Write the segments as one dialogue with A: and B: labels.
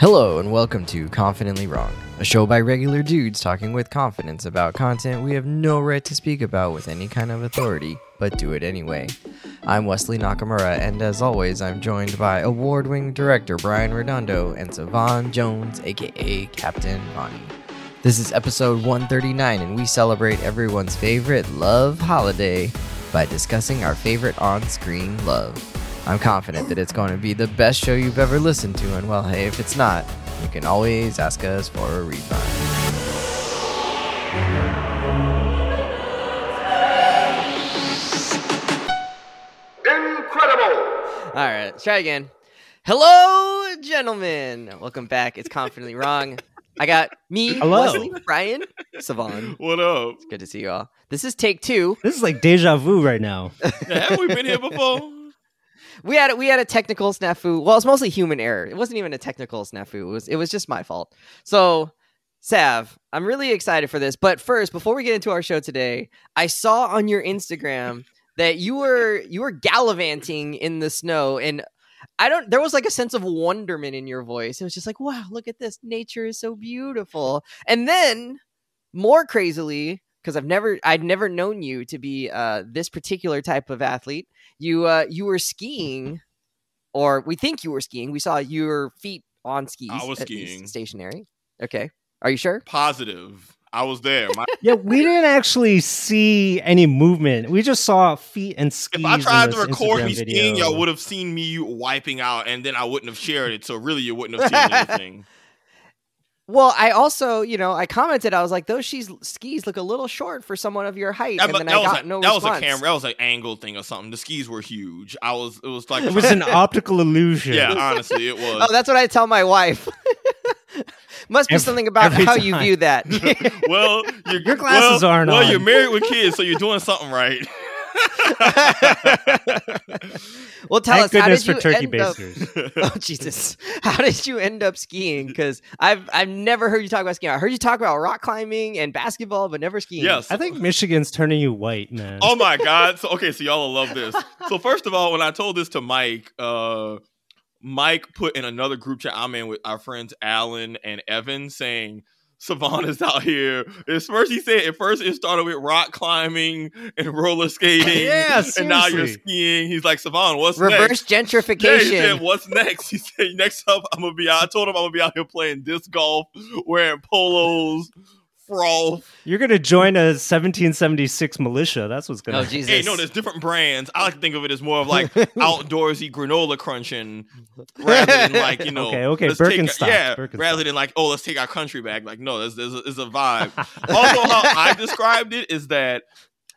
A: Hello, and welcome to Confidently Wrong, a show by regular dudes talking with confidence about content we have no right to speak about with any kind of authority, but do it anyway. I'm Wesley Nakamura, and as always, I'm joined by award winning director Brian Redondo and Savon Jones, aka Captain Bonnie. This is episode 139, and we celebrate everyone's favorite love holiday by discussing our favorite on screen love. I'm confident that it's going to be the best show you've ever listened to, and well, hey, if it's not, you can always ask us for a refund.
B: Incredible!
A: All right, let's try again. Hello, gentlemen. Welcome back. It's Confidently Wrong. I got me,
C: Hello.
A: Wesley, Brian, Savon.
B: What up?
A: It's good to see you all. This is take two.
C: This is like deja vu right now.
B: Yeah, have we been here before?
A: We had we had a technical snafu. Well, it's mostly human error. It wasn't even a technical snafu. It was it was just my fault. So, Sav, I'm really excited for this. But first, before we get into our show today, I saw on your Instagram that you were you were gallivanting in the snow and I don't there was like a sense of wonderment in your voice. It was just like, "Wow, look at this. Nature is so beautiful." And then more crazily, because I've never I'd never known you to be uh, this particular type of athlete. You uh, you were skiing, or we think you were skiing. We saw your feet on skis.
B: I was skiing.
A: stationary. Okay, are you sure?
B: Positive. I was there. My,
C: Yeah, we didn't actually see any movement. We just saw feet and skis.
B: if I tried to record
C: Instagram
B: me
C: video.
B: skiing, y'all would have seen me wiping out, and then I wouldn't have shared it. So really, you wouldn't have seen anything.
A: Well, I also, you know, I commented. I was like, those skis, skis look a little short for someone of your height,
B: That,
A: and then I
B: was,
A: got
B: a,
A: no
B: that was a camera. That was an angle thing or something. The skis were huge. I was. It was like.
C: It was an optical illusion.
B: yeah, honestly, it was.
A: Oh, that's what I tell my wife. Must be
C: Every-
A: something about
C: every
A: how you view that.
B: well,
C: Your glasses
B: well,
C: aren't
B: Well,
C: on.
B: you're married with kids, so you're doing something right.
A: well, tell
C: Thank
A: us how
C: goodness
A: did
C: for
A: you
C: turkey
A: end up?
C: basters.
A: Oh Jesus! How did you end up skiing? Because I've I've never heard you talk about skiing. I heard you talk about rock climbing and basketball, but never skiing.
B: yes.
C: I think Michigan's turning you white, man.
B: Oh my god! So okay, so y'all will love this. So first of all, when I told this to Mike, uh, Mike put in another group chat I'm in with our friends Alan and Evan saying Savon is out here. At first, he said at first it started with rock climbing and roller skating.
C: Yeah,
B: and now you're skiing. He's like Savannah, what's
A: Reverse
B: next? Yeah,
A: gentrification.
B: he said, "What's next?" He said, "Next up, I'm gonna be out." I told him I'm gonna be out here playing disc golf, wearing polos, froth.
C: You're gonna join a 1776 militia. That's what's gonna.
A: oh Jesus!
B: Hey, no, there's different brands. I like to think of it as more of like outdoorsy granola crunching rather than like you know.
C: Okay, okay,
B: let's take- yeah,
C: Birkenstocks.
B: rather than like oh, let's take our country back. Like no, there's there's a, there's a vibe. also, how I described it is that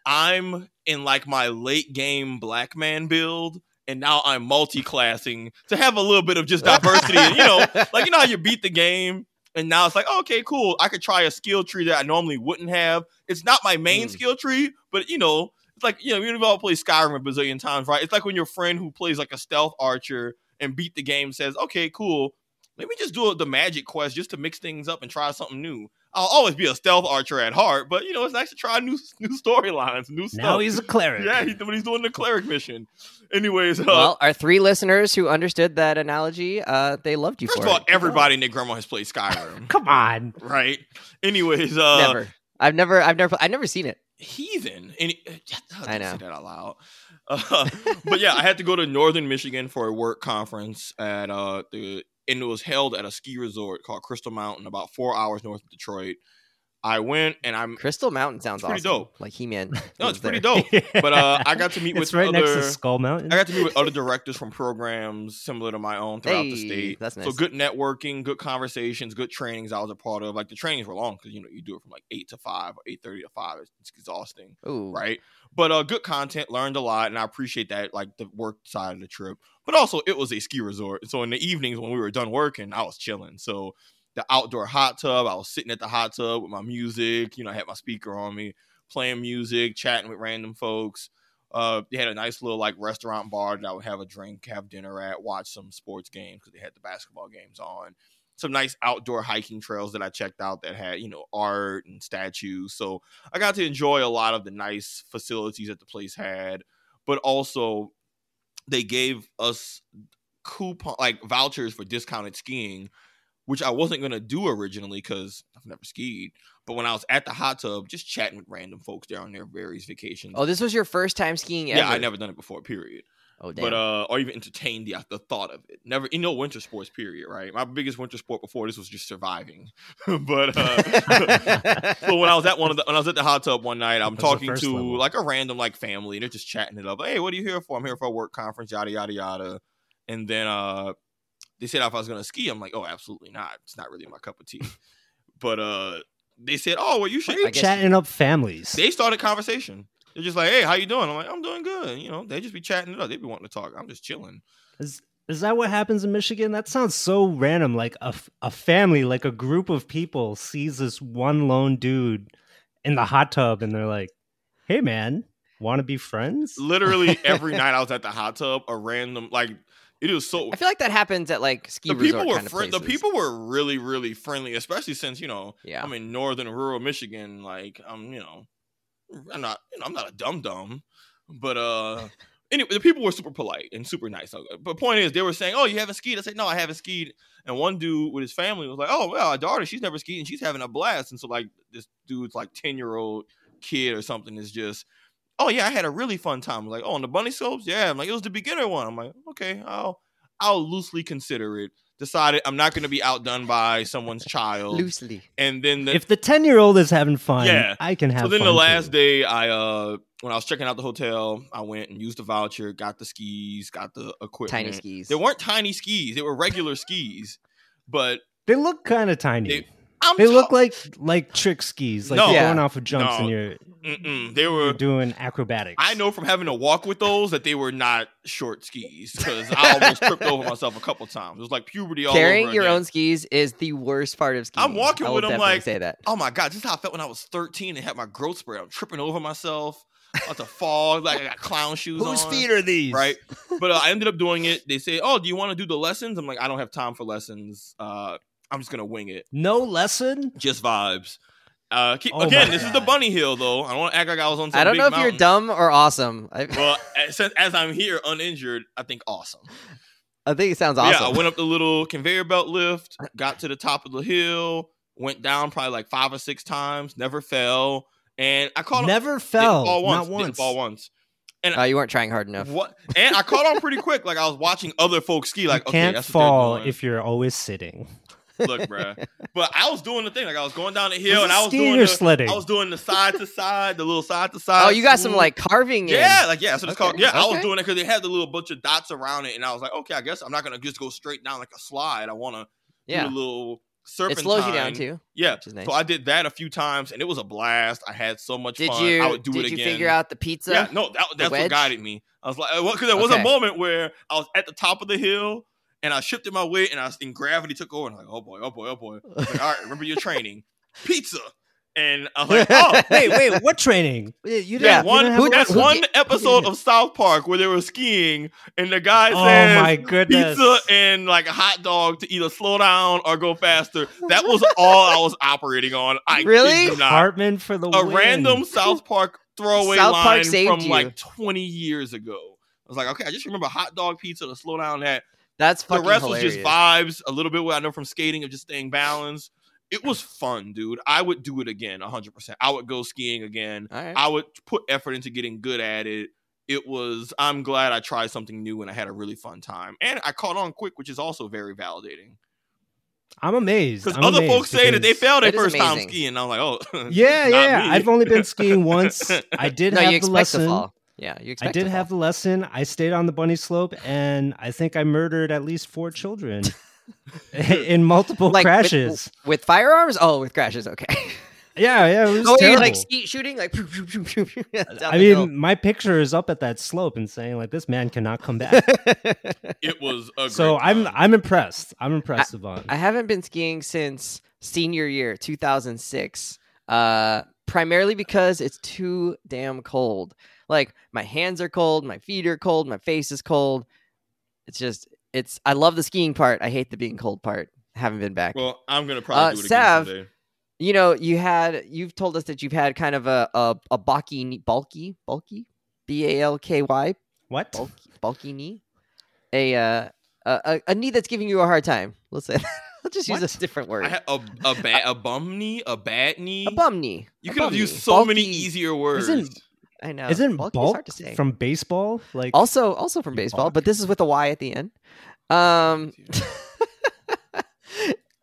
B: I'm in like my late game black man build. And now I'm multi-classing to have a little bit of just diversity. and, you know, like you know how you beat the game, and now it's like, okay, cool. I could try a skill tree that I normally wouldn't have. It's not my main
A: Mm.
B: skill tree, but you know, it's like you know, we've all played Skyrim a bazillion times, right? It's like when your friend who plays like a stealth archer and beat the game says, okay, cool. Let me just do the magic quest just to mix things up and try something new. I'll always be a stealth archer at heart, but you know, it's nice to try new new storylines, new stuff.
C: now he's a cleric.
B: yeah, he, when he's doing the cleric mission. Anyways, uh,
A: well, our three listeners who understood that analogy, uh, they loved you
B: first
A: for
B: of all,
A: it.
B: everybody and their grandma has played Skyrim,
C: Come on.
B: right? Anyways, uh,
A: never. I've never. I've never. I've never seen it.
B: heathen. And it,
A: I
B: I
A: know.
B: Say that out loud. Uh, but yeah, I had to go to Northern Michigan for a work conference at uh the and it was held at a ski resort called Crystal Mountain, about four hours north of Detroit. I went and I'm
A: Crystal Mountain sounds
B: pretty
A: awesome.
B: dope.
A: Like He Man.
B: no, it's pretty dope. But uh, I got to meet with
C: right
B: other.
C: next to Skull Mountain.
B: I got to meet with other directors from programs similar to my own throughout the state.
A: that's
B: So good networking, good conversations, good trainings. I was a part of. Like the trainings were long because you know you do it from like eight to five or eight thirty to five. It's, it's exhausting
A: Ooh.
B: right? But uh, good content, learned a lot, and I appreciate that, like the work side of the trip. But also, it was a ski resort, so in the evenings when we were done working, I was chilling. So the outdoor hot tub, I was sitting at the hot tub with my music. You know, I had my speaker on me, playing music, chatting with random folks. Uh, they had a nice little like restaurant bar that I would have a drink, have dinner at, watch some sports games because they had the basketball games on. Some nice outdoor hiking trails that I checked out that had you know art and statues. So I got to enjoy a lot of the nice facilities that the place had, but also they gave us coupon like vouchers for discounted skiing which I wasn't gonna do originally because I've never skied. But when I was at the hot tub, just chatting with random folks there on their various vacations.
A: Oh, this was your first time skiing ever.
B: yeah, I never done it before. Period.
A: Oh, damn.
B: But uh, or even entertained the the thought of it. Never, you know, winter sports. Period. Right. My biggest winter sport before this was just surviving. but uh, so when I was at one of the when I was at the hot tub one night, I'm talking to
C: level.
B: like a random like family, and they're just chatting it up. Hey, what are you here for? I'm here for a work conference, yada yada yada. And then uh, they said if I was gonna ski, I'm like, oh, absolutely not. It's not really my cup of tea. but uh, they said, oh, well, you should.
A: Guess-
C: Chatting up families.
B: They started conversation. They're just like, hey, how you doing? I'm like, I'm doing good. You know, they just be chatting it up. They be wanting to talk. I'm just chilling.
C: Is is that what happens in Michigan? That sounds so random. Like a a family, like a group of people sees this one lone dude in the hot tub and they're like, hey man, want to be friends?
B: Literally every night I was at the hot tub, a random like it was so
A: I feel like that happens at like ski
B: the people were fri- the people were really really friendly, especially since you know
A: Yeah.
B: I'm in northern rural Michigan. Like I'm you know I'm not you know I'm not a dum dum, but uh anyway the people were super polite and super nice. But point is they were saying, oh you haven't skied? I said no I haven't skied. And one dude with his family was like, oh well our daughter she's never skied and she's having a blast. And so like this dude's like ten year old kid or something is just. Oh yeah, I had a really fun time. Like, oh, on the bunny slopes, yeah. I'm like, it was the beginner one. I'm like, okay, I'll I'll loosely consider it. Decided I'm not going to be outdone by someone's child.
A: loosely.
B: And then the,
C: if the 10 year old is having fun,
B: Yeah.
C: I can have
B: so then
C: fun
B: the last
C: too.
B: day, I uh when I was checking out the hotel, I went and used the voucher, got the skis, got the equipment.
A: Tiny skis.
B: They weren't tiny skis; they were regular skis. But
C: They look kind of tiny.
B: They-
C: They,
B: I'm
C: look like like trick skis, like
B: No.
C: you're
A: Yeah.
C: going off of jumps
B: No.
C: and you're,
B: Mm-mm. they
C: you're
B: were.
C: doing acrobatics.
B: I know from having to walk with those that they were not short skis because I almost tripped over myself a couple times. It was like puberty all
A: Carrying your
B: again.
A: own skis is the worst part of skiing.
B: I'm walking
A: I will
B: with 'em
A: definitely
B: like-
A: say that.
B: Oh my god, this is how I felt when I was 13 and had my growth spurt. I'm tripping over myself, about to fall, like I got clown shoes
C: Whose
B: on.
C: feet are these?
B: right? But uh, I ended up doing it. They say, "Oh, do you want to do the lessons?" I'm like, "I don't have time for lessons. Uh, I'm just gonna wing it.
C: No lesson?
B: Just vibes." Uh, keep,
C: Oh
B: again,
C: my
B: this is the bunny hill, though. I don't want to act like I was on. Some
A: I don't
B: big
A: know if
B: mountain.
A: you're dumb or awesome. I,
B: Well, as, as I'm here uninjured, I think awesome.
A: I think it sounds awesome.
B: Yeah, I went up the little conveyor belt lift, got to the top of the hill, went down probably like five or six times, never fell, and I caught on-
C: Never
B: didn't
C: fell.
B: fall once,
C: Not
B: didn't
C: once.
B: fall once.
A: Oh, you weren't trying hard enough.
B: What? And I caught on pretty quick. Like I was watching other folks ski. Like
C: you
B: okay,
C: can't
B: that's
C: fall
B: doing.
C: if you're always sitting.
B: Look, bro. But I was doing the thing. Like I was going down the hill
C: Was
B: and I was doing
C: or
B: the,
C: sledding?
B: I was doing the side to side, the little side to oh, side.
A: Oh, you got some like carving in.
B: Yeah, like yeah, so it's
A: Okay,
B: called. Yeah, I was doing it because they had the little bunch of dots around it, and I was like, okay, I guess I'm not gonna just go straight down like a slide. I want to
A: yeah.
B: do a little
A: It slows you down too.
B: Yeah,
A: which is nice.
B: so I did that a few times, and it was a blast. I had so much
A: Did
B: fun.
A: you
B: I would do
A: did
B: it
A: you
B: again.
A: figure out the pizza?
B: Yeah, no, that, that's what guided me. I was like, because there was
A: Okay.
B: a moment where I was at the top of the hill and I shifted my weight and I was in gravity took over and I'm like, oh boy, oh boy, oh boy. Like, all right, remember your training, pizza. And I was like, oh,
C: wait, wait, what training? You didn't,
B: yeah, one
C: didn't have a
B: that
C: lesson?
B: one episode of South Park where they were skiing and the guy
C: Oh
B: says
C: my goodness.
B: pizza and like a hot dog to either slow down or go faster. That was all I was operating on. I
A: Really?
B: you
C: Hartman for the
B: a
C: win.
B: random South Park throwaway
A: South Park
B: line
A: saved
B: from
A: you.
B: like 20 years ago. I was like, okay, I just remember hot dog pizza to slow down that.
A: That's
B: The rest
A: hilarious.
B: was just vibes, a little bit what I know from skating of just staying balanced. It was fun, dude. I would do it again, 100%. I would go skiing again.
A: All right.
B: I would put effort into getting good at it. It was, I'm glad I tried something new and I had a really fun time. And I caught on quick, which is also very validating.
C: I'm amazed.
B: Because other
C: amazed
B: folks say that they failed their
A: That is
B: first time skiing. I'm like, oh.
C: Yeah, yeah.
B: me.
C: I've only been skiing once. I did
A: no,
C: have
A: you
C: the
A: expect
C: lesson.
A: To fall. Yeah, you
C: I did have the lesson. I stayed on the bunny slope, and I think I murdered at least four children in multiple
A: Like,
C: crashes.
A: with firearms. Oh, with crashes. Okay.
C: yeah, yeah. It was
A: oh, you
C: terrible.
A: like skeet shooting, like.
C: I
A: the hill.
C: mean, my picture is up at that slope and saying like, "This man cannot come back."
B: It was a
C: so
B: great
C: I'm. I'm impressed. I'm impressed, Yvonne.
A: I haven't been skiing since senior year, 2006. Uh, primarily because it's too damn cold. Like my hands are cold, my feet are cold, my face is cold. It's just, it's. I love the skiing part. I hate the being cold part. Haven't been back.
B: Well, I'm gonna probably
A: Uh,
B: do it again
A: Sav,
B: someday.
A: you know, you had you've told us that you've had kind of a a, a bulky, knee- bulky, bulky, B A L K Y,
C: what?
A: bulky, bulky knee, a uh, a, a- a knee that's giving you a hard time. Let's say. that. I'll just use a different
B: I
A: word.
B: had a a bad a bum knee, a bad knee.
A: A bum knee.
B: You
A: A
B: could have used
A: knee.
B: so many easier words.
C: Isn't-
A: I know.
C: Isn't
A: bulky is
C: bulk
A: hard to say.
C: from baseball? Like
A: also also from baseball,
C: Bulk.
A: but this is with a Y at the end. Um,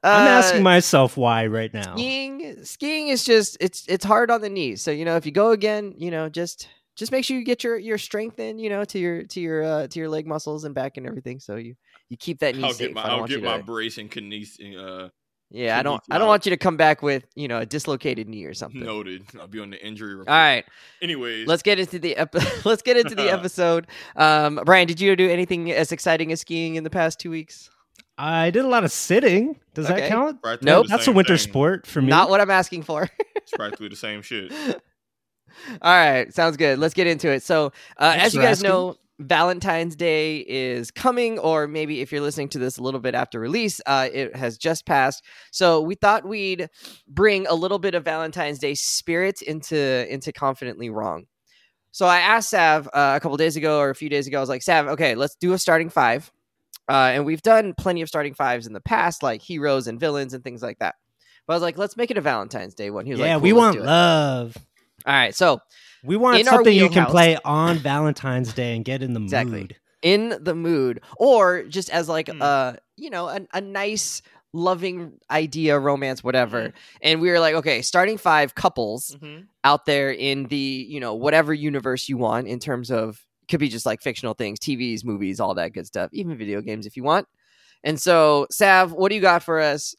C: I'm
A: uh,
C: asking myself why right now.
A: skiing. Skiing is just it's it's hard on the knees. So you know if you go again, you know just just make sure you get your your strength in. You know to your to your uh, to your leg muscles and back and everything. So you you keep that knee
B: I'll
A: safe.
B: get my
A: I don't
B: I'll
A: want
B: get
A: you
B: my
A: to,
B: brace and kinesic uh
A: yeah, I don't
B: kidney
A: I don't want you to come back with you know a dislocated knee or something.
B: noted. I'll be on the injury report.
A: All right,
B: Anyways,
A: let's get into the epi- let's get into the episode. Um, Brian, did you do anything as exciting as skiing in the past two weeks?
C: I did a lot of sitting. Does
A: Okay.
C: that count?
B: practically
A: Nope.
C: That's a winter
B: thing.
C: sport for me.
A: Not what I'm asking for.
B: It's practically the same shit.
A: All right, sounds good. Let's get into it. So, uh, as you guys
C: asking.
A: know, Valentine's Day is coming, or maybe if you're listening to this a little bit after release, uh, it has just passed. So we thought we'd bring a little bit of Valentine's Day spirit into into confidently wrong. So I asked Sav uh, a couple days ago or a few days ago. I was like, Sav, okay, let's do a starting five. Uh, and we've done plenty of starting fives in the past, like heroes and villains and things like that. But I was like, let's make it a Valentine's Day one. He was
C: yeah,
A: like,
C: we
A: "Cool, let's
C: want love.
A: All right, so
C: We want
A: In
C: something you can play on Valentine's Day and get in the
A: Exactly.
C: mood.
A: in the mood or just as like
B: Hmm.
A: uh you know a, a nice loving idea romance whatever
B: Mhm.
A: and we were like okay starting five couples
B: Mhm.
A: out there in the you know whatever universe you want in terms of could be just like fictional things tvs movies all that good stuff even video games if you want and so sav what do you got for us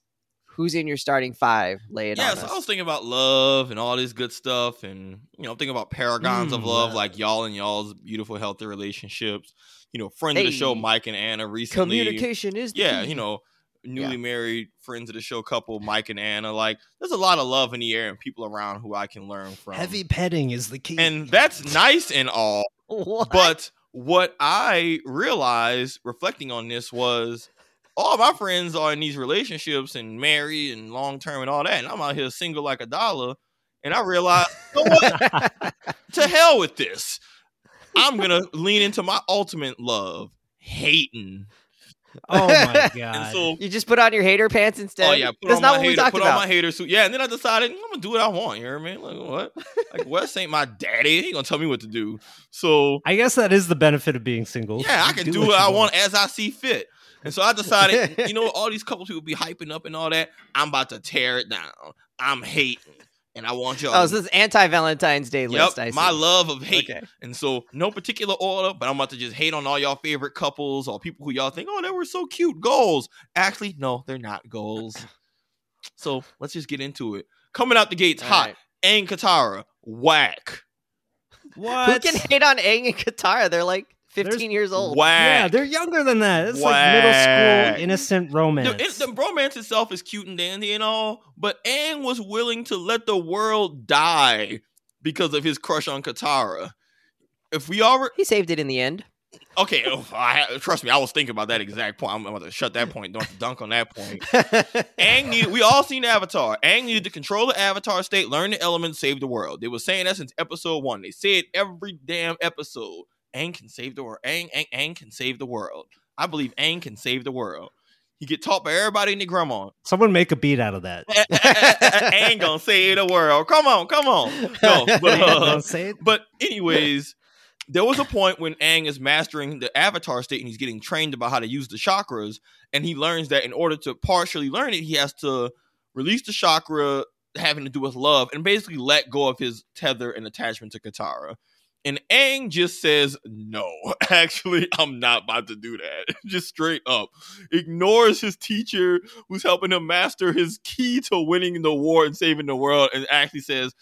A: who's in your starting five lay it
B: Yeah,
A: on
B: so
A: us
B: I was thinking about love and all this good stuff, and you know, I'm thinking about paragons of
C: Mm,
B: love,
C: love.
B: like y'all and y'all's beautiful, healthy relationships. You know, friends of the show, Mike and Anna recently.
A: communication is the
B: Yeah,
A: key.
B: you know, newly married friends of the show couple, Mike and Anna. Like, there's a lot of love in the air and people around who I can learn from.
C: Heavy petting is the key.
B: and that's nice and all,
A: What?
B: but what I realized reflecting on this was all my friends are in these relationships and married and long term and all that, and I'm out here single like a dollar. And I realized, you know what? to hell with this. I'm gonna lean into my ultimate love, hating.
C: oh my god.
B: so,
A: you just put on your hater pants instead
B: oh yeah, put
A: that's
B: on
A: not
B: my
A: what we
B: hater,
A: talked
B: put
A: about
B: on my hater suit. Yeah, and then I decided mm, I'm gonna do what I want. You know what I mean? Like what? Like Wes ain't my daddy. He ain't gonna tell me what to do. So
C: I guess that is the benefit of being single.
B: Yeah, I can do, what,
C: you
B: I want as I see fit. And so I decided, you know, all these couples people be hyping up and all that. I'm about to tear it down. I'm hating, and I want y'all.
A: oh so this is anti-valentine's day
B: yep,
A: list I
B: my love of hate.
A: Okay.
B: And so, no particular order, but I'm about to just hate on all y'all favorite couples or people who y'all think, oh, they were so cute. Goals. Actually, no, they're not goals. So let's just get into it. Coming out the gates
A: All
B: hot.
A: right.
B: Aang Katara, whack. What?
A: Who
C: What?
A: can hate on Aang and Katara? They're like 15
C: There's-
A: years old.
C: Wow.
B: Yeah,
C: they're younger than that. It's like middle school innocent
B: The,
C: romance.
B: it- the romance itself is cute and dandy and all, but Aang was willing to let the world die because of his crush on Katara. If we are
A: He saved it in the end.
B: okay, oh, I, trust me, I was thinking about that exact point. I'm about to shut that point. Don't dunk on that point. Aang needed. We all seen Avatar. Aang needed to control the Avatar state, learn the elements, save the world. They were saying that since episode one. They say it every damn episode. Aang can save the world. Aang, Aang, Aang can save the world. I believe Aang can save the world. He get taught by everybody and their grandma.
C: Someone make a beat out of that.
B: Aang gonna save the world. Come on, come on. No, but, uh,
C: Don't say it.
B: but anyways, there was a point when Aang is mastering the Avatar state and he's getting trained about how to use the chakras, and he learns that in order to partially learn it, he has to release the chakra having to do with love and basically let go of his tether and attachment to Katara. And Aang just says, No, actually, I'm not about to do that. just straight up. Ignores his teacher who's helping him master his key to winning the war and saving the world, and actually says,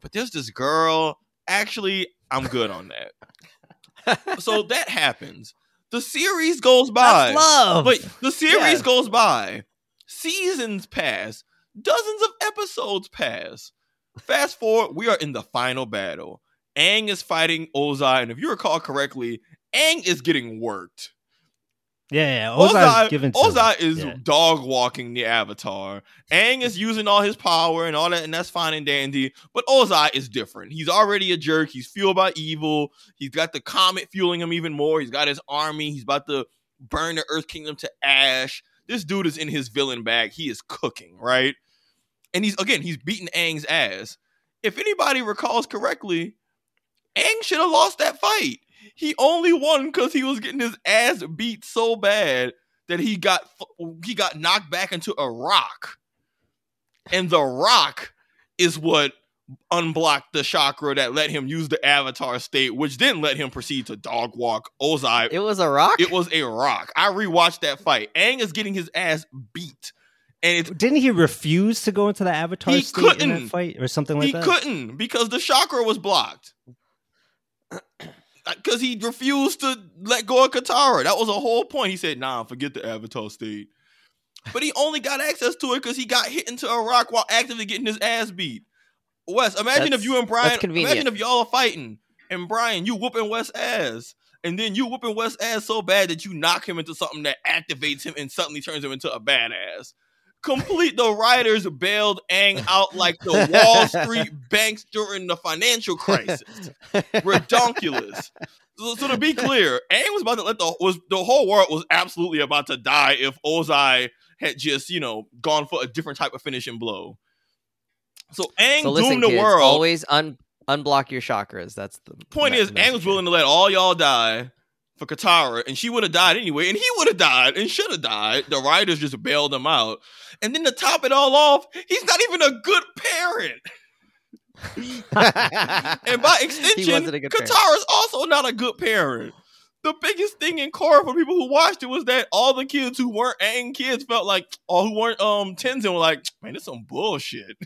B: But there's this girl. Actually, I'm good on that. so that happens. The series goes by.
C: That's love.
B: But the series
A: Yeah.
B: goes by. Seasons pass. Dozens of episodes pass. Fast forward, we are in the final battle. Aang is fighting Ozai, and if you recall correctly, Aang is getting worked.
C: yeah, yeah. Ozai's to.
B: Ozai is
C: Yeah.
B: dog walking the Avatar. Aang is using all his power and all that, and that's fine and dandy. But Ozai is different. He's already a jerk. He's fueled by evil. He's got the comet fueling him even more. He's got his army. He's about to burn the Earth Kingdom to ash. This dude is in his villain bag. He is cooking, right? And he's again, he's beating Aang's ass. If anybody recalls correctly, Aang should have lost that fight. He only won because he was getting his ass beat so bad that he got he got knocked back into a rock. And the rock is what unblocked the chakra that let him use the avatar state, which then let him proceed to dog walk Ozai.
A: It was a rock.
B: It was a rock. I rewatched that fight. Aang is getting his ass beat. And it's,
C: Didn't he refuse to go into the Avatar
B: He
C: state in
B: couldn't.
C: that fight or something like
B: he
C: that?
B: He couldn't because the chakra was blocked. Because he refused to let go of Katara. That was a whole point. He said, nah, forget the Avatar state. But he only got access to it because he got hit into a rock while actively getting his ass beat. Wes, imagine
A: That's-
B: if you and Brian, imagine if y'all are fighting and Brian, you whooping Wes ass. And then you whooping Wes ass so bad that you knock him into something that activates him and suddenly turns him into a badass. Complete the writers bailed Aang out like the Wall Street banks during the financial crisis. Redonkulous. So, so to be clear, Aang was about to let the was the whole world was absolutely about to die if Ozai had just you know gone for a different type of finishing blow. So Aang
A: so listen,
B: doomed the
A: kids,
B: world.
A: always un- unblock your chakras. That's the
B: Point is, Aang
A: message
B: was willing to let all y'all die for Katara, and she would have died anyway, and he would have died and should have died. The writers just bailed him out. And then to top it all off, he's not even a good parent. And by extension,
A: wasn't a good parent.
B: Katara's also not a good parent. The biggest thing in Korra for people who watched it was that all the kids who weren't Aang kids felt like, or who weren't um Tenzin were like, man, this some bullshit.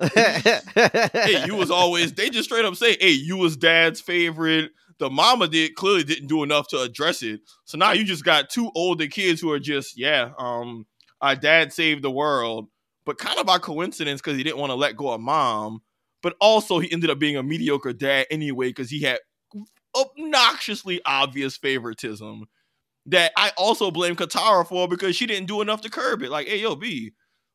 B: hey, you was always. They just straight up say, hey, you was dad's favorite. The mama did clearly didn't do enough to address it. So now you just got two older kids who are just, yeah, um, our dad saved the world, but kind of by coincidence because he didn't want to let go of mom. But also he ended up being a mediocre dad anyway because he had obnoxiously obvious favoritism that I also blame Katara for because she didn't do enough to curb it. Like, hey, yo, B,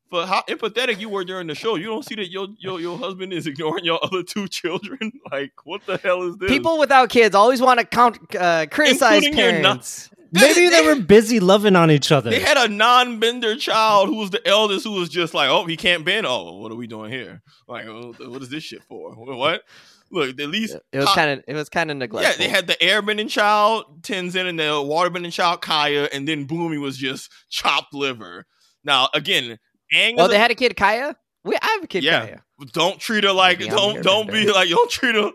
B: for how empathetic you were during the show, you don't see that your your your husband is ignoring your other two children. like, what the hell is this?
A: People without kids always want to count uh, criticize
B: Including your
A: parents.
C: Maybe they were busy loving on each other.
B: They had a non-bender child who was the eldest, who was just like, "Oh, he can't bend. Oh, what are we doing here? Like, oh, what is this shit for? What? Look, at least
A: It was kind of it was kind of neglectful.
B: yeah, they had the airbending child Tenzin and the waterbending child Kya, and then Bumi was just chopped liver. Now, again, Aang.
A: Oh,
B: is
A: they
B: a-
A: had a kid, Kaya. We I have a kid,
B: Yeah.
A: Kaya.
B: don't treat her like
A: Maybe
B: don't don't be
A: that.
B: like don't treat her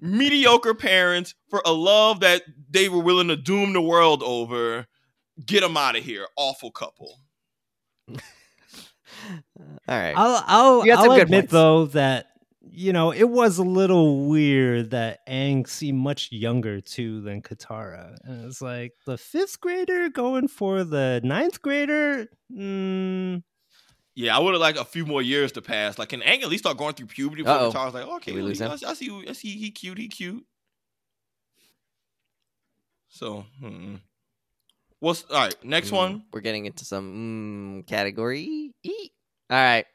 B: mediocre parents for a love that they were willing to doom the world over. Get them out of here, awful couple.
A: All right.
C: I'll I'll,
A: You got
C: I'll
A: good
C: admit
A: points.
C: though that you know it was a little weird that Aang seemed much younger too than Katara, and it's like the fifth grader going for the ninth grader. Mm,
B: Yeah, I would have liked a few more years to pass. Like, can Aang at least start going through puberty before
A: Uh-oh.
B: Like, okay,
A: Did we
B: I. I see, I see, he cute, he cute. So, hmm. what's all right? Next
A: Mm,
B: one.
A: We're getting into some mm, category. All right.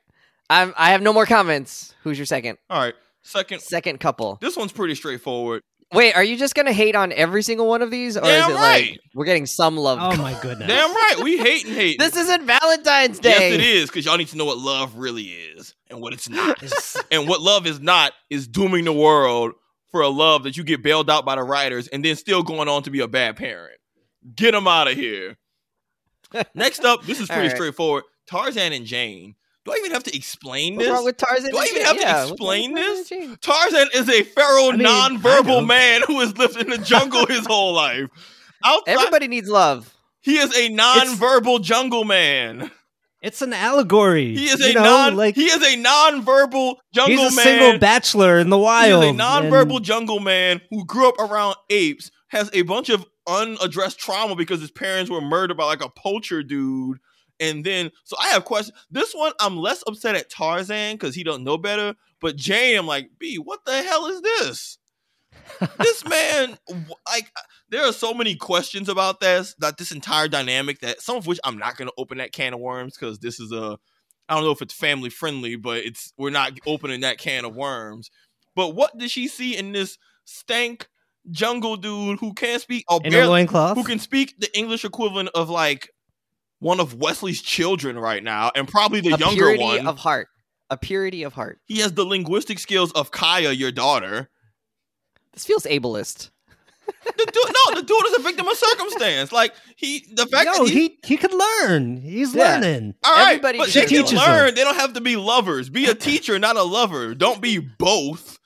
A: I'm. I have no more comments. Who's your second?
B: All right, second.
A: Second couple.
B: This one's pretty straightforward.
A: Wait, are you just gonna hate on every single one of these, or is it
B: right.
A: like we're getting some love?
C: oh my goodness!
B: Damn right, we hate and hate.
A: This isn't Valentine's Day.
B: Yes, it is, because y'all need to know what love really is and what it's not. and what love is not is dooming the world for a love that you get bailed out by the writers and then still going on to be a bad parent. Get them out of here. Next up, this is pretty
A: right.
B: straightforward. Tarzan and Jane. Do I even have to explain
A: What's
B: this?
A: wrong with Tarzan?
B: Do I even have to
A: Yeah, what's
B: explain this?
A: Tarzan and Jane?
B: Tarzan is a feral,
C: I mean,
B: non-verbal man who has lived in the jungle his whole life. Outside,
A: Everybody needs love.
B: he is a non-verbal jungle man.
C: It's an allegory.
B: He is a
C: know,
B: non
C: like
B: he is a non-verbal jungle man.
C: he's a
B: man.
C: single bachelor in the
B: He
C: wild.
B: is a non-verbal
C: and-
B: jungle man who grew up around apes, has a bunch of unaddressed trauma because his parents were murdered by like a poacher dude. And then, so I have questions. This one, I'm less upset at Tarzan because he don't know better. But Jane, I'm like, B, what the hell is this? this man, like, uh, there are so many questions about this, that this entire dynamic that some of which I'm not going to open that can of worms because this is a, I don't know if it's family friendly, but it's we're not opening that can of worms. But what did she see in this stank jungle dude who can't speak or barely, who can speak the English equivalent of like one of Wesley's children right now, and probably the
A: a
B: younger
A: purity
B: one.
A: of heart. A purity of heart.
B: he has the linguistic skills of Kaya, your daughter.
A: This feels ableist.
B: The dude, no, the dude is a victim of circumstance. Like he, the fact
C: No,
B: that he,
C: he he could learn. He's
A: Yeah.
C: learning.
B: all right,
A: everybody
B: but
A: should
B: they
C: She
B: can
C: teaches
B: learn.
C: him.
B: They don't have to be lovers. Be a teacher, not a lover. Don't be both.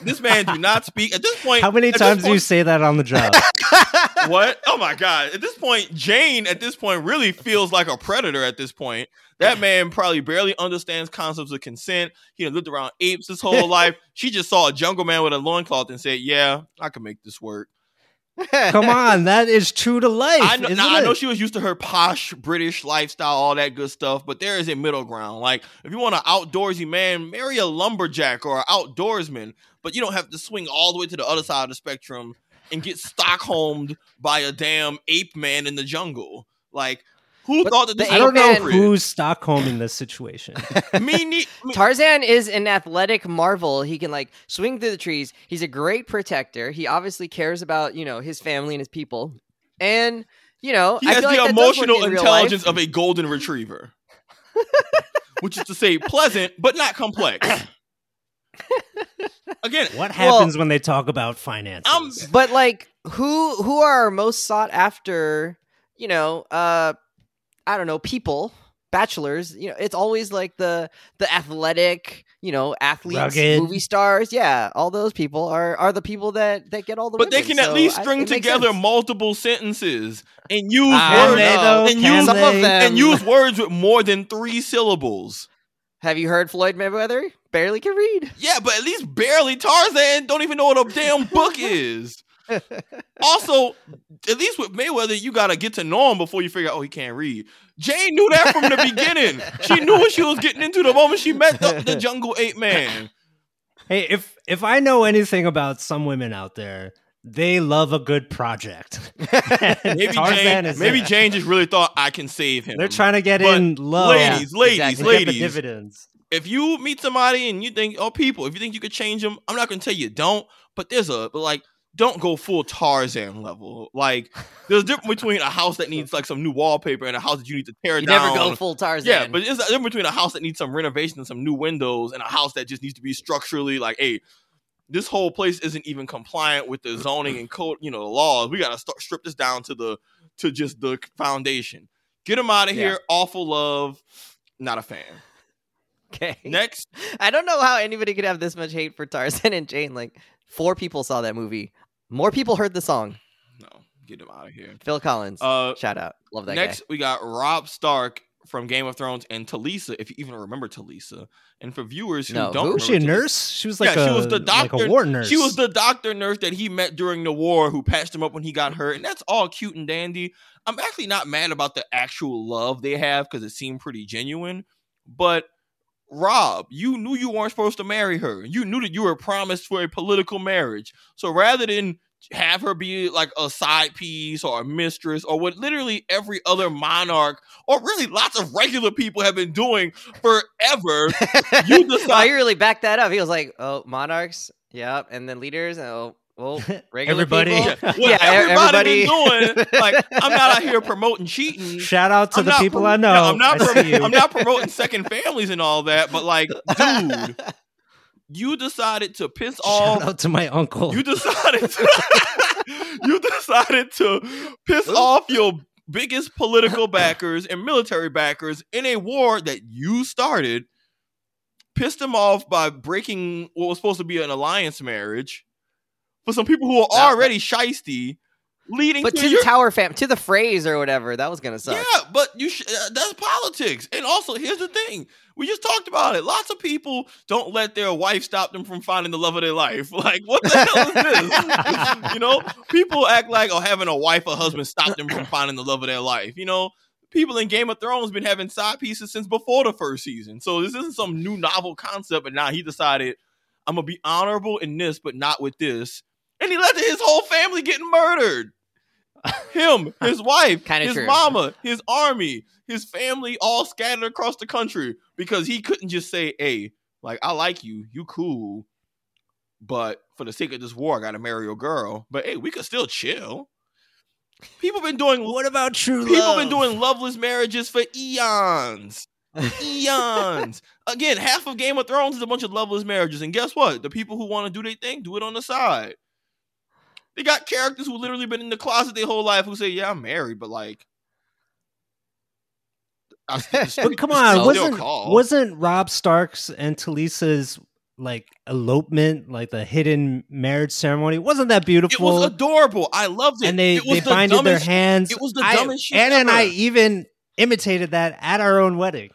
B: This man do not speak at this point.
C: How many times do you say that on the job?
B: what? Oh my god! At this point, Jane at this point really feels like a predator. At this point, that man probably barely understands concepts of consent. He lived around apes his whole life. She just saw a jungle man with a loincloth and said, "Yeah, I can make this work."
C: Come on, that is true to life.
B: I know, now, I know she was used to her posh British lifestyle, all that good stuff, but there is a middle ground. Like, if you want an outdoorsy man, marry a lumberjack or an outdoorsman, but you don't have to swing all the way to the other side of the spectrum and get Stockholmed by a damn ape man in the jungle. Like, who
A: But
B: thought that
A: the
B: this
C: I don't know who's Stockholm in this situation.
B: me, ne- me-
A: Tarzan is an athletic marvel. He can like swing through the trees. He's a great protector. He obviously cares about you know his family and his people, and you know
B: he
A: I
B: has
A: feel
B: the
A: like that does work
B: emotional intelligence
A: life.
B: of a golden retriever, which is to say, pleasant but not complex. Again,
C: What
A: Well-
C: happens when they talk about finances?
B: I'm-
A: But like, who who are our most sought after? You know, uh, I don't know, people, bachelors. You know, it's always like the the athletic, you know, athletes,
C: Rugged.
A: movie stars. Yeah, all those people are are the people that that get all the.
B: But they
A: women,
B: can at
A: so
B: least string
A: it makes
B: together multiple sentences and use
A: I
B: words
C: they,
A: know.
C: though?
B: and use-
A: Some of them
B: and use words with more than three syllables.
A: Have you heard Floyd Mayweather? Barely can read.
B: Yeah, but at least barely Tarzan don't even know what a damn book is. Also, at least with Mayweather, you gotta get to know him before you figure out, oh, he can't read. Jane knew that from the beginning. She knew what she was getting into the moment she met the, the jungle ape man.
C: Hey, if if I know anything about some women out there, they love a good project.
B: Maybe
C: Tarzan
B: Jane,
C: is
B: maybe
C: it.
B: Jane just really thought I can save him.
C: They're trying to get
B: But
C: in low.
B: ladies, ladies,
A: exactly.
C: to the
B: ladies.
C: dividends.
B: if you meet somebody and you think, oh, people, if you think you could change them, I'm not gonna tell you don't, but there's a but like, don't go full Tarzan level. Like, there's a difference between a house that needs like some new wallpaper and a house that you need to tear
A: You
B: down.
A: never go full Tarzan.
B: yeah, but there's a difference between a house that needs some renovation and some new windows and a house that just needs to be structurally like, hey, this whole place isn't even compliant with the zoning and code, you know, the laws. We gotta start strip this down to the to just the foundation. Get them out of
A: Yeah.
B: here. Awful love. Not a fan.
A: okay.
B: Next.
A: I don't know how anybody could have this much hate for Tarzan and Jane. Like, four people saw that movie. More people heard the song.
B: No, get them out of here.
A: Phil Collins.
B: Uh,
A: Shout out. Love that
B: next
A: guy.
B: we got Robb Stark from Game of Thrones and Talisa, if you even remember Talisa. And for viewers who
A: No,
B: don't?
C: Was she a
B: Talisa-
C: nurse? She was like
B: Yeah,
C: a
B: she was the
C: like
B: doctor.
C: a war nurse.
B: She was the doctor nurse that he met during the war who patched him up when he got hurt. And that's all cute and dandy. I'm actually not mad about the actual love they have because it seemed pretty genuine. But Robb, you knew you weren't supposed to marry her. You knew that you were promised for a political marriage. So rather than have her be like a side piece or a mistress or what literally every other monarch or really lots of regular people have been doing forever, you decide-
A: he really backed that up. He was like, "Oh, monarchs, yep, and then leaders, oh, well, regular
C: Everybody.
A: people."
B: Yeah, what
A: Yeah,
B: everybody,
A: everybody-
B: been doing. Like, I'm not out here promoting cheating.
C: Shout out to
B: I'm
C: the people
B: pro-
C: I know.
B: No, I'm not.
C: I
B: pro- I'm not promoting second families and all that. But like, dude, you decided to piss
C: Shout
B: off.
C: out to my uncle.
B: You decided. To, you decided to piss off your biggest political backers and military backers in a war that you started. Pissed them off by breaking what was supposed to be an alliance marriage for some people who are already shisty, leading
A: but
B: to,
A: to
B: your
A: the Tower fam, to the phrase or whatever, that was gonna suck.
B: yeah, but you sh- uh, that's politics. And also, here's the thing: we just talked about it. Lots of people don't let their wife stop them from finding the love of their life. Like, what the hell is this? you know, people act like oh, having a wife or husband stop them from finding the love of their life. You know, people in Game of Thrones been having side pieces since before the first season. So this isn't some new novel concept. but now he decided I'm gonna be honorable in this, but not with this. And he let his whole family get murdered. Him, his wife,
A: Kinda
B: his
A: true.
B: mama, his army, his family all scattered across the country because he couldn't just say, Hey, like, I like you, you cool, but for the sake of this war, I gotta marry your girl. But hey, we could still chill. People been doing
C: What about true love?
B: people
C: love?
B: been doing loveless marriages for eons. eons. Again, half of Game of Thrones is a bunch of loveless marriages, and guess what? The people who want to do their thing do it on the side. They got characters who literally been in the closet their whole life who say, "Yeah, I'm married," but like, I
C: But come on, wasn't wasn't Robb Stark's and Talisa's like elopement, like the hidden marriage ceremony? Wasn't that beautiful?
B: It was adorable. I loved it.
C: and they
B: it was
C: they
B: the
C: binded their hands.
B: it was the
C: I-
B: dumbest shit
C: Anna and I even imitated that at our own wedding.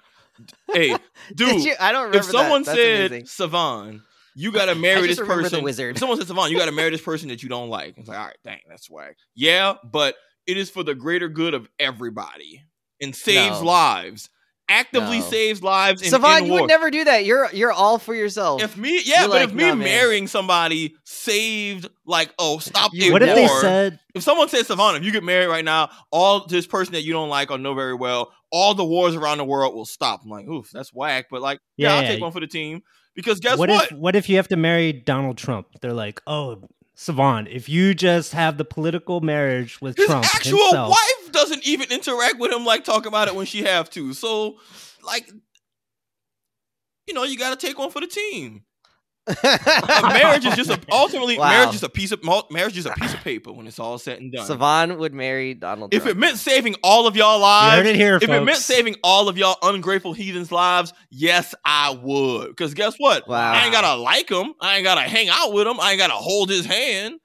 B: Hey, dude,
A: you? I don't remember
B: if someone
A: that.
B: Said
A: amazing.
B: Savon, you gotta marry this person.
A: wizard.
B: If someone said Savon, you gotta marry this person that you don't like. It's like, all right, dang, that's whack. Yeah, but it is for the greater good of everybody and saves
A: No.
B: lives. Actively
A: No.
B: saves lives in,
A: Savon,
B: in
A: you
B: war.
A: would never do that. You're you're all for yourself.
B: if me, yeah,
A: You're
B: but
A: like,
B: if me
A: nah,
B: marrying somebody saved, like, oh, stop
A: You-
B: a
C: What
B: war.
C: if they said
B: if someone said Savannah, if you get married right now, all this person that you don't like or know very well, all the wars around the world will stop. I'm like, oof, that's whack. But like, yeah,
C: Yeah,
B: I'll
C: yeah.
B: take one for the team because guess
C: what,
B: what?
C: if what if you have to marry Donald Trump? They're like, oh, Savon, if you just have the political marriage with
B: His
C: Trump
B: actual
C: himself,
B: wife doesn't even interact with him like talk about it when she have to. So, like, you know, you got to take one for the team. A marriage is just a ultimately
A: Wow.
B: marriage is a piece of marriage is a piece of paper when it's all said and done.
A: Savon would marry Donald
B: if
A: Trump.
B: it meant saving all of y'all
C: you
B: lives,
C: heard it here,
B: if it meant saving all of y'all ungrateful heathens' lives, yes, I would. Because guess what?
A: Wow.
B: I ain't gotta like him. I ain't gotta hang out with him. I ain't gotta hold his hand.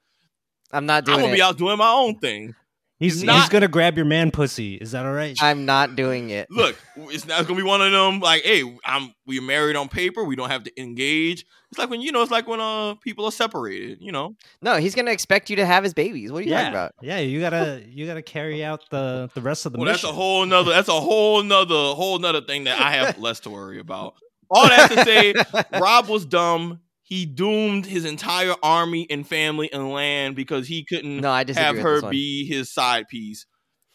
A: I'm not doing.
B: I'm gonna
A: it.
B: be out doing my own thing.
C: He's
B: not-
C: he's gonna grab your man pussy. Is that all right?
A: I'm not doing it.
B: Look, it's not gonna be one of them like, hey, I'm we're married on paper. We don't have to engage. It's like when you know, it's like when uh people are separated. You know,
A: No, he's gonna expect you to have his babies. What are you
C: yeah,
A: talking about?
C: yeah. You gotta you gotta carry out the the rest of the
B: well, that's a whole nother. That's a whole nother whole nother thing that I have less to worry about. All that to say, Robb was dumb. He doomed his entire army and family and land because he couldn't
A: no, I
B: have her be his side piece.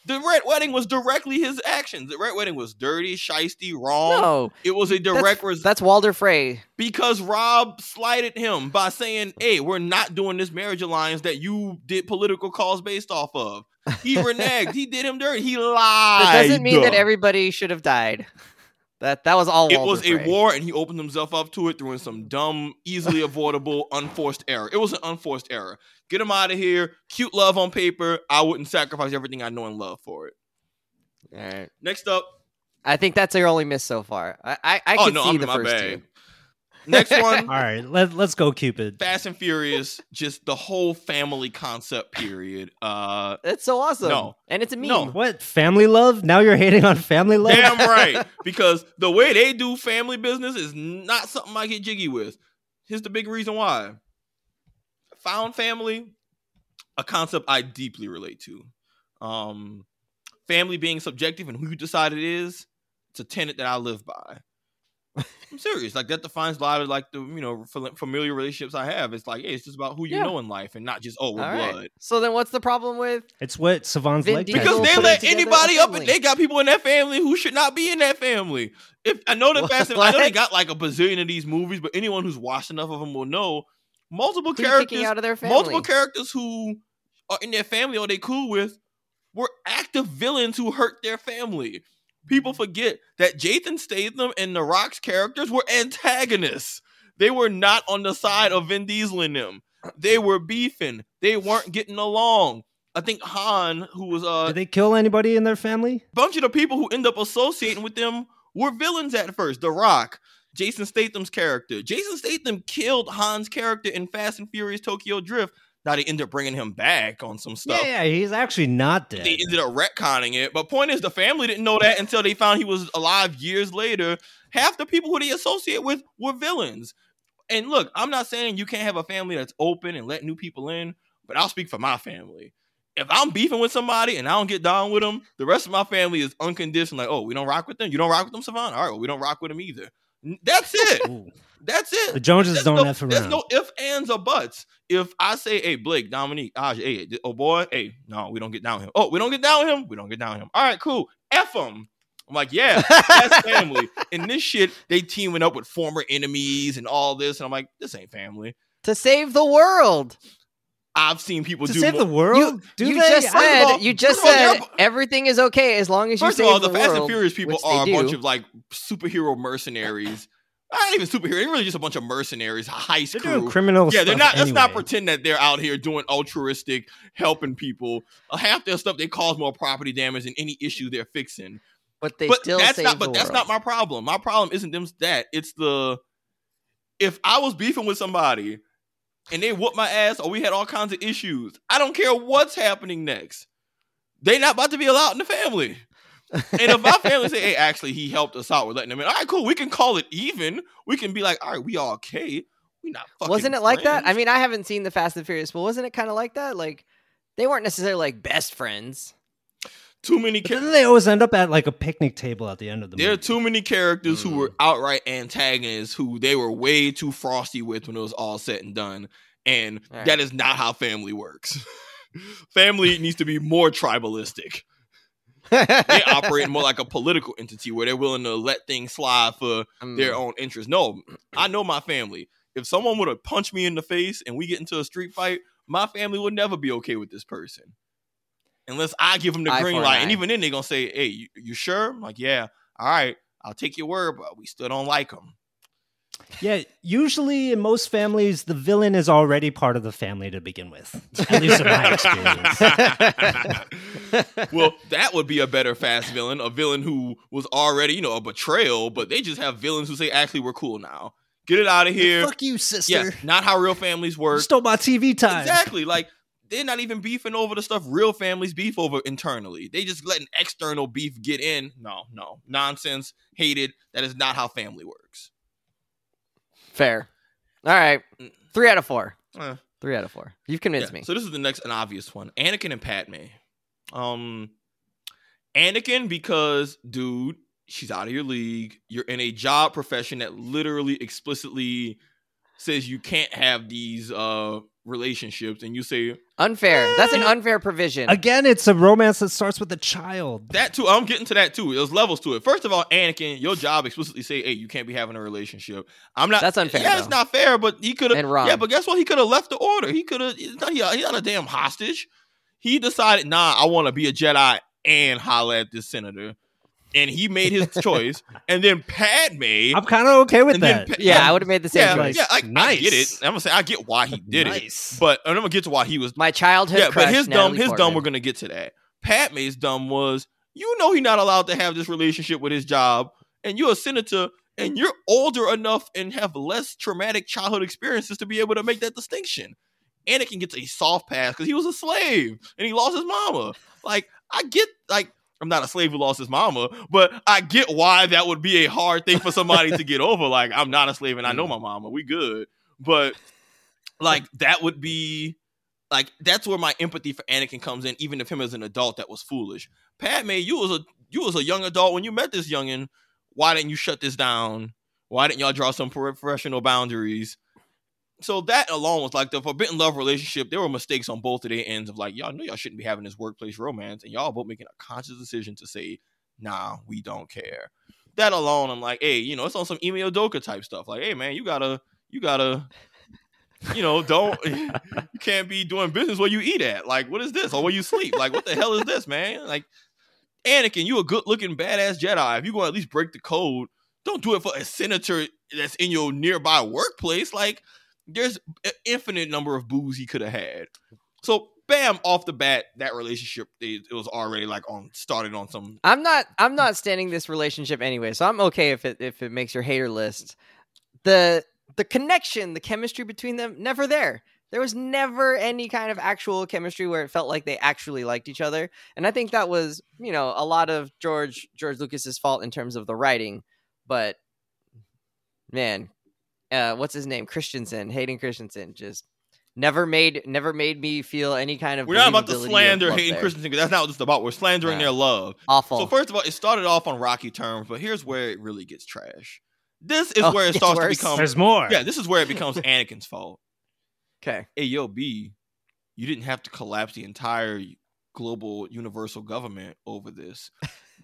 B: The Red Wedding was directly his actions. The Red Wedding was dirty, shisty, wrong.
A: No,
B: It was a
A: that's,
B: direct res-
A: that's Walder Frey.
B: because Robb slighted him by saying, "Hey, we're not doing this marriage alliance that you did political calls based off of." He reneged. he did him dirty. He lied.
A: That doesn't mean that everybody should have died. That that was all.
B: It
A: Walder
B: was a war, and he opened himself up to it through some dumb, easily avoidable, unforced error. It was an unforced error. Get him out of here. Cute love on paper. I wouldn't sacrifice everything I know and love for it.
A: All right.
B: Next up.
A: I think that's your only miss so far. I I, I
B: oh
A: could
B: no,
A: see
B: I'm
A: the first
B: bag.
A: two.
B: Next one.
C: all right, let let's go, Cupid.
B: Fast and Furious. Just the whole family concept. Period. Uh,
A: That's so awesome.
B: No.
A: and it's a meme.
B: No.
C: What family love? Now you're hating on family love?
B: Damn right. Because the way they do family business is not something I get jiggy with. Here's the big reason why. Found family, a concept I deeply relate to. Um, family being subjective and who you decide it is, it's a tenet that I live by. I'm serious. Like that defines a lot of like the you know familiar relationships I have. It's like, hey, it's just about who you
A: Yeah.
B: know in life and not just oh we're
A: All right.
B: blood.
A: So then, what's the problem with?
C: It's what Savon's
A: Vin
C: like.
B: Because they let anybody up, and they got people in that family who should not be in that family. If I know the Fast, I know they got like a bazillion of these movies, but anyone who's watched enough of them will know multiple
A: Who
B: characters,
A: out of their family?
B: multiple characters who are in their family or they cool with were active villains who hurt their family. People forget that Jason Statham and The Rock's characters were antagonists. They were not on the side of Vin Diesel and them. They were beefing. They weren't getting along. I think Han, who was uh,
C: Did they kill anybody in their family?
B: bunch of the people who end up associating with them were villains at first. The Rock, Jason Statham's character. Jason Statham killed Han's character in Fast and Furious Tokyo Drift. Now they end up bringing him back on some stuff.
C: Yeah, yeah, he's actually not dead.
B: They ended up retconning it. But point is, the family didn't know that until they found he was alive years later. Half the people who they associate with were villains. And look, I'm not saying you can't have a family that's open and let new people in, but I'll speak for my family. If I'm beefing with somebody and I don't get down with them, the rest of my family is unconditional. Like, oh, we don't rock with them. You don't rock with them, Savon. All right, well, we don't rock with them either. That's it.
C: Ooh.
B: That's it.
C: The Joneses
B: There's
C: don't
B: no,
C: F around.
B: There's no if, ands, or buts. If I say, hey, Blake, Dominique, Aj, hey, oh boy, hey, no, we don't get down with him. Oh, we don't get down with him? We don't get down with him. All right, cool. F him. I'm like, yeah, that's family. And this shit, they teaming up with former enemies and all this. And I'm like, this ain't family.
A: to save the world.
B: I've seen people
C: to
B: do
C: save
B: more-
C: the world.
A: You,
C: do
A: you
C: they?
A: just
C: I-
B: First of
A: said
B: all-
A: you just
B: first of all,
A: said everything is okay as long as you
B: First of
A: save
B: all, the,
A: the,
B: Fast
A: world.
B: and Furious people are a bunch of like superhero mercenaries. Not even superhero. They're really just a bunch of mercenaries, heist
C: they're
B: crew.
C: doing criminal
B: yeah, they're not. Let's not pretend that they're out here doing altruistic, helping people. Uh, half their stuff they cause more property damage than any issue they're fixing.
A: but they
B: but
A: still
B: that's
A: save
B: not.
A: the
B: But that's not my problem. My problem isn't them that. It's the if I was beefing with somebody and they whooped my ass or we had all kinds of issues. I don't care what's happening next. They not about to be allowed in the family. And if my family say, "Hey, actually, he helped us out, we're letting him in," all right, cool. We can call it even. We can be like, "All right, we all okay. We not fucking."
A: Wasn't it like that? I mean, I haven't seen the Fast and Furious, but wasn't it kind of like that? Like they weren't necessarily like best friends.
B: too many.
C: But
B: Ca-
C: then they always end up at like a picnic table at the end of the
B: there are too many characters who
A: Mm.
B: were outright antagonists who they were way too frosty with when it was all said and done, and
A: All right.
B: that is not how family works. family needs to be more tribalistic. They operate more like a political entity where they're willing to let things slide for
A: Um,
B: their own interests. No, I know my family. If someone would have punched me in the face and we get into a street fight, my family would never be okay with this person. Unless I give them the
A: Eye
B: green light. And even then, they're going to say, hey, you, you sure? I'm like, yeah, all right, I'll take your word, but we still don't like them.
C: Yeah, usually in most families, the villain is already part of the family to begin with. At least in my experience.
B: well, that would be a better fast villain, a villain who was already, you know, a betrayal, but they just have villains who say, actually, we're cool now. Get it out of here.
C: Fuck you, sister.
B: Yeah, not how real families
C: You
B: work.
C: stole my TV time.
B: Exactly. Like they're not even beefing over the stuff real families beef over internally. They just letting external beef get in. No, no. Nonsense. Hated. That is not how family works.
A: Fair. All right, three out of four.
B: Eh,
A: Three out of four. You've convinced
B: yeah.
A: me.
B: So this is the next an obvious one. Anakin and Padme. Um Anakin because dude, she's out of your league. You're in a job profession that literally explicitly says you can't have these uh relationships and you say
A: Unfair. That's an
B: Eh.
A: unfair provision.
C: Again, it's a romance that starts with a child.
B: That too. I'm getting to that too. There's levels to it. First of all, Anakin, your job explicitly say, "Hey, you can't be having a relationship." I'm not.
A: That's unfair,
B: Yeah,
A: though.
B: it's not fair. But he could have.
A: And wrong.
B: Yeah, but guess what? He could have left the order. He could have. He's not, he- he's not a damn hostage. He decided, nah, I want to be a Jedi and holler at this senator, and he made his choice. And then Padme.
C: I'm kind of okay with that.
B: Pa-
A: yeah, I would have made the same
B: yeah,
A: choice.
B: yeah, I, I get it. I'm gonna say I get why he did it, but and I'm gonna get to why he was
A: My childhood
B: yeah,
A: crush.
B: but his dumb,
A: Natalie
B: his dumb. We're gonna get to that. Padme's dumb was, you know, he's not allowed to have this relationship with his job, and you're a senator, and you're older enough and have less traumatic childhood experiences to be able to make that distinction. Anakin gets a soft pass because he was a slave and he lost his mama. Like, I get, like, I'm not a slave who lost his mama, but I get why that would be a hard thing for somebody to get over. Like, I'm not a slave and I know my mama. We good, but like that would be like that's where my empathy for Anakin comes in. Even if him as an adult that was foolish. Padme, you was a you was a young adult when you met this youngin. Why didn't you shut this down? Why didn't y'all draw some professional boundaries? So that alone was like the forbidden love relationship. There were mistakes on both of their ends of like y'all know y'all shouldn't be having this workplace romance, and y'all both making a conscious decision to say, "Nah, we don't care." That alone, I'm like, hey, you know, it's on some Ime Udoka type stuff. Like, hey, man, you gotta, you gotta, you know, don't you can't be doing business where you eat at. Like, what is this? Or where you sleep? Like, what the hell is this, man? Like, Anakin, you a good looking badass Jedi. If you gonna at least break the code, don't do it for a senator that's in your nearby workplace. Like, there's an infinite number of boos he could have had. So, bam, off the bat, that relationship it, it was already like on started on some.
A: I'm not. I'm not standing this relationship anyway, so I'm okay if it if it makes your hater list. The the connection, the chemistry between them, never there. There was never any kind of actual chemistry where it felt like they actually liked each other, and I think that was you know a lot of George George Lucas's fault in terms of the writing. But man, uh, what's his name? Christensen, Hayden Christensen, just never made never made me feel any kind of.
B: We're not about to slander
A: love
B: Hayden
A: there.
B: Christensen because that's not what it's about. We're slandering
A: Yeah.
B: their love.
A: Awful.
B: So first of all, it started off on rocky terms, but here's where it really gets trash. This is
A: Oh,
B: where it starts
A: worse?
B: to become.
C: There's more.
B: Yeah, this is where it becomes Anakin's fault.
A: okay.
B: Hey, yo, B, you didn't have to collapse the entire global universal government over this.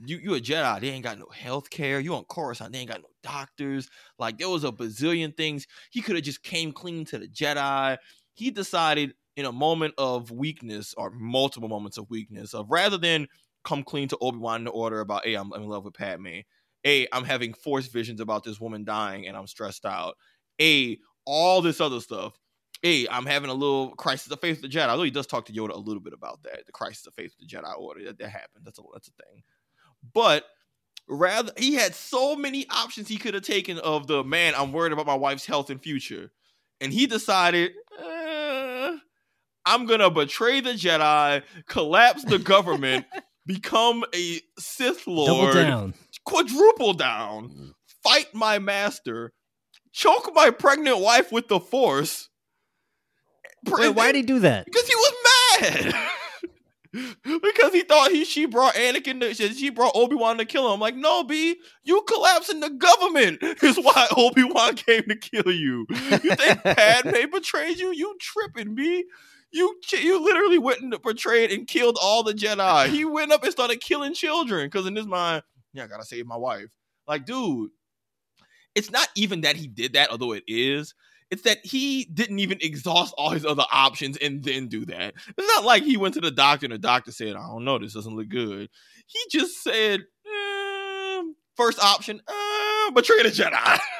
B: You you a Jedi, they ain't got no health care. You on Coruscant, they ain't got no doctors. Like there was a bazillion things. He could have just came clean to the Jedi. He decided in a moment of weakness or multiple moments of weakness of rather than come clean to Obi-Wan in the order about, hey, I'm, I'm in love with Padme. A, I'm having forced visions about this woman dying and I'm stressed out. A, all this other stuff. A, I'm having a little crisis of faith with the Jedi. Although he does talk to Yoda a little bit about that, the crisis of faith with the Jedi Order. That, that happened. That's a that's a thing. But rather, he had so many options he could have taken of the man. I'm worried about my wife's health and future, and he decided. Uh, I'm gonna betray the Jedi, collapse the government, become a Sith Lord,
C: down.
B: quadruple down, fight my master, choke my pregnant wife with the Force.
C: Wait, why'd he do that?
B: Because he was mad. because he thought he she brought Anakin to, she brought Obi Wan to kill him. I'm like, no, B, you collapsing the government is why Obi Wan came to kill you. You think Padme betrayed you? You tripping, B? You you literally went and betrayed and killed all the Jedi. He went up and started killing children because in his mind, yeah, I gotta save my wife. Like, dude, it's not even that he did that, although it is. It's that he didn't even exhaust all his other options and then do that. It's not like he went to the doctor and the doctor said, I don't know, this doesn't look good. He just said, eh, first option, uh, betray the Jedi.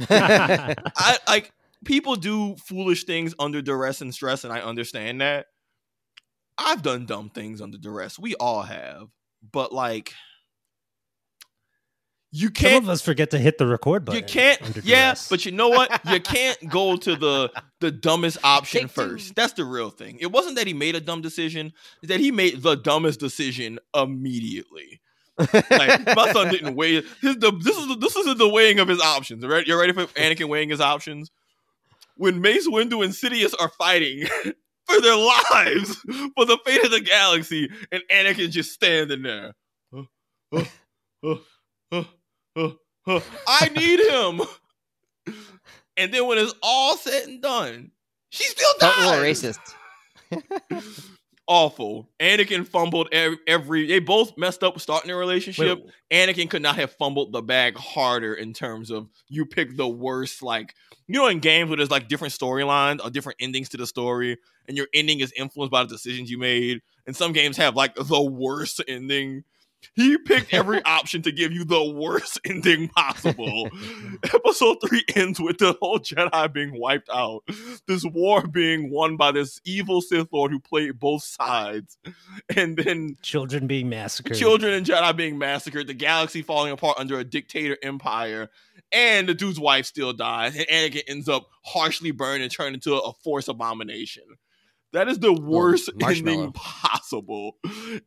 B: I like people do foolish things under duress and stress, and I understand that. I've done dumb things under duress. We all have. But like you
C: Some
B: can't
C: of us forget to hit the record button.
B: you can't yeah
C: duress.
B: but you know what? You can't go to the the dumbest option
A: Take two.
B: first. That's the real thing. It wasn't that he made a dumb decision it's that he made the dumbest decision immediately. Like my son didn't weigh his the, this is the, this is the weighing of his options right? You're ready for Anakin weighing his options? When Mace Windu and Sidious are fighting for their lives for the fate of the galaxy and Anakin just standing there uh, uh, uh, I need him and then when it's all said and done she still
A: Felt
B: dies
A: a little racist.
B: awful. Anakin fumbled every, every. They both messed up starting their relationship.
C: Wait,
B: Anakin could not have fumbled the bag harder in terms of you pick the worst. Like you know, in games where there's like different storylines or different endings to the story, and your ending is influenced by the decisions you made. And some games have like the worst ending. He picked every option to give you the worst ending possible. Episode three ends with the whole Jedi being wiped out, this war being won by this evil Sith Lord who played both sides, and then
C: children being massacred.
B: children and Jedi being massacred, the galaxy falling apart under a dictator empire, and the dude's wife still dies, and Anakin ends up harshly burned and turned into a force abomination. That is the worst
A: marshmallow.
B: ending possible.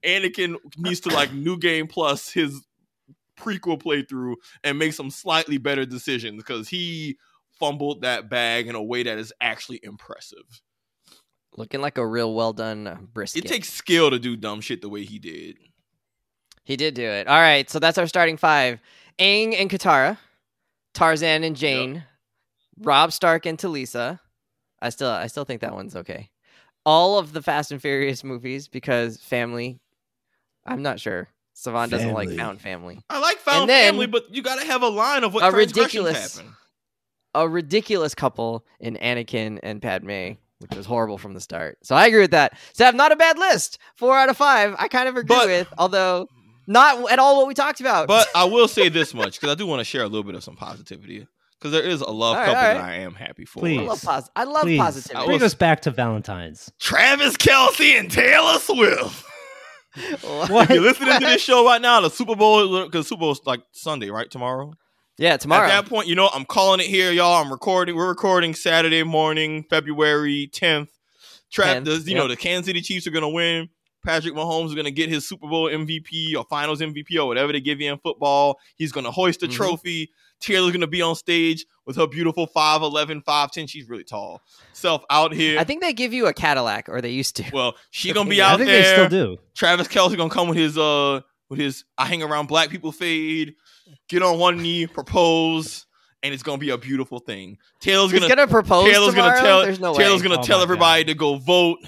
B: Anakin needs to like new game plus his prequel playthrough and make some slightly better decisions because he fumbled that bag in a way that is actually impressive.
A: Looking like a real well done brisket.
B: It takes skill to do dumb shit the way he did.
A: He did do it. All right, so that's our starting five: Aang and Katara, Tarzan and Jane, Robb Stark and Talisa. I still, I still think that one's okay. All of the Fast and Furious movies because family. I'm not sure. Savon doesn't like found family.
B: I like found
A: then-
B: family, but you got to have a line of what
A: A ridiculous-
B: happen.
A: A ridiculous couple in Anakin and Padme, which was horrible from the start. So I agree with that. So not a bad list. Four out of five. I kind of agree
B: But-
A: with, although not at all what we talked about.
B: But I will say this much because I do want to share a little bit of some positivity because there is a love
A: All right,
B: couple
A: all
B: that
A: right.
B: I am happy for.
A: I love, pos- I love
C: Please,
A: positivity.
C: bring us back to Valentine's.
B: Travis Kelce and Taylor Swift.
C: What?
B: If you're listening to this show right now, the Super Bowl because Super Bowl's like Sunday, right? Tomorrow.
A: Yeah, tomorrow.
B: At that point, you know, I'm calling it here, y'all. I'm recording. We're recording Saturday morning, February 10th. Tra-
A: 10th,
B: the, you know, the Kansas City Chiefs are gonna win. Patrick Mahomes is gonna get his Super Bowl MVP or Finals MVP or whatever they give you in football. He's gonna hoist the
A: Mhm.
B: trophy. Taylor's gonna be on stage with her beautiful 5'11, 5'10. She's really tall. Self out here.
A: I think they give you a Cadillac, or they used to.
B: well, she gonna be
A: I
B: out
C: I think
B: there.
C: they still do.
B: Travis Kelce gonna come with his uh with his I hang around black people fade, get on one knee, propose, and it's gonna be a beautiful thing. Taylor's gonna,
A: gonna propose
B: Taylor's
A: tomorrow.
B: gonna tell
A: There's no
B: Taylor's
A: way.
B: gonna
C: Oh
B: tell everybody
C: God.
B: to go vote.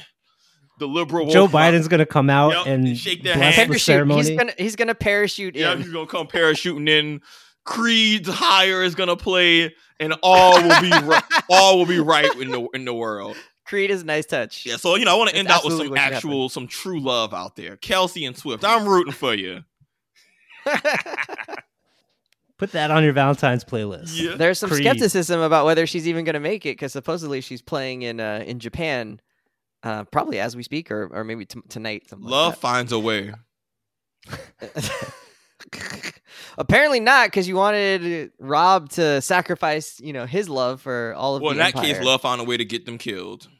B: The liberal
C: Joe Biden's gonna come out
B: Yep,
C: and
B: shake their
C: bless
B: hand.
C: the ceremony.
A: He's gonna he's gonna parachute
B: Yeah,
A: in.
B: he's gonna come parachuting in. Creed's higher is gonna play, and all will be right, all will be right in the in the world.
A: Creed is a nice touch.
B: Yeah, so you know, I want to end out with some actual, some true love out there. Kelce and Swift, I'm rooting for you.
C: Put that on your Valentine's playlist.
B: Yeah.
A: There's some
C: Creed.
A: skepticism about whether she's even going to make it because supposedly she's playing in uh, in Japan, uh, probably as we speak, or or maybe t- tonight. something like
B: Love finds a way.
A: that. Apparently not, because you wanted Robb to sacrifice, you know, his love for all of
B: Well, in
A: the
B: that case, love found a way to get them killed.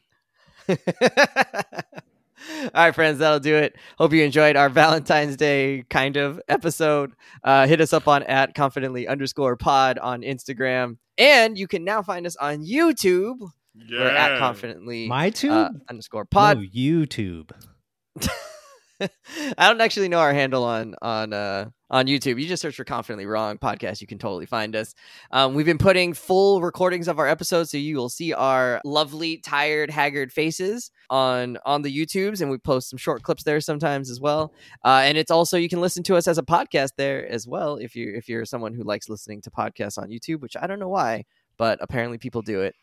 A: All right, friends, that'll do it. Hope you enjoyed our Valentine's Day kind of episode. Uh, hit us up on at confidently underscore pod on Instagram. And you can now find us on YouTube. We're at confidently
C: My tube?
A: uh, underscore pod.
C: No, YouTube.
A: I don't actually know our handle on on uh, on YouTube. You just search for "Confidently Wrong" podcast. You can totally find us. Um, we've been putting full recordings of our episodes, so you will see our lovely, tired, haggard faces on on the YouTubes, and we post some short clips there sometimes as well. Uh, and it's also you can listen to us as a podcast there as well if you if you're someone who likes listening to podcasts on YouTube, which I don't know why, but apparently people do it.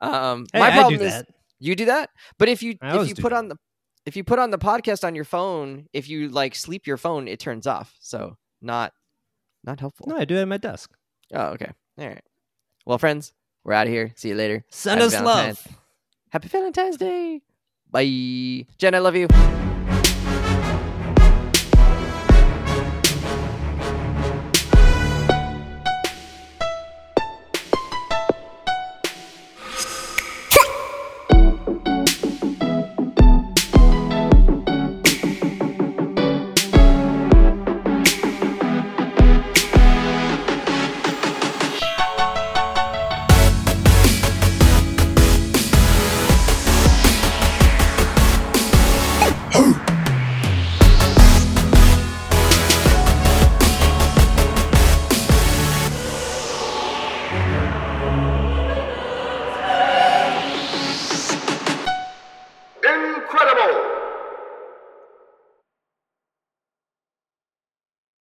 A: Um,
C: Hey,
A: my problem is
C: that.
A: you do that, but if you
C: I
A: if you put
C: that.
A: on the if you put on the podcast on your phone, if you like sleep your phone, it turns off. So not not helpful.
C: No, I do it at my desk.
A: Oh, okay. All right. Well, friends, we're out of here. See you later.
C: Send
A: Happy
C: us
A: Valentine's.
C: love.
A: Happy Valentine's Day. Bye. Jen, I love you.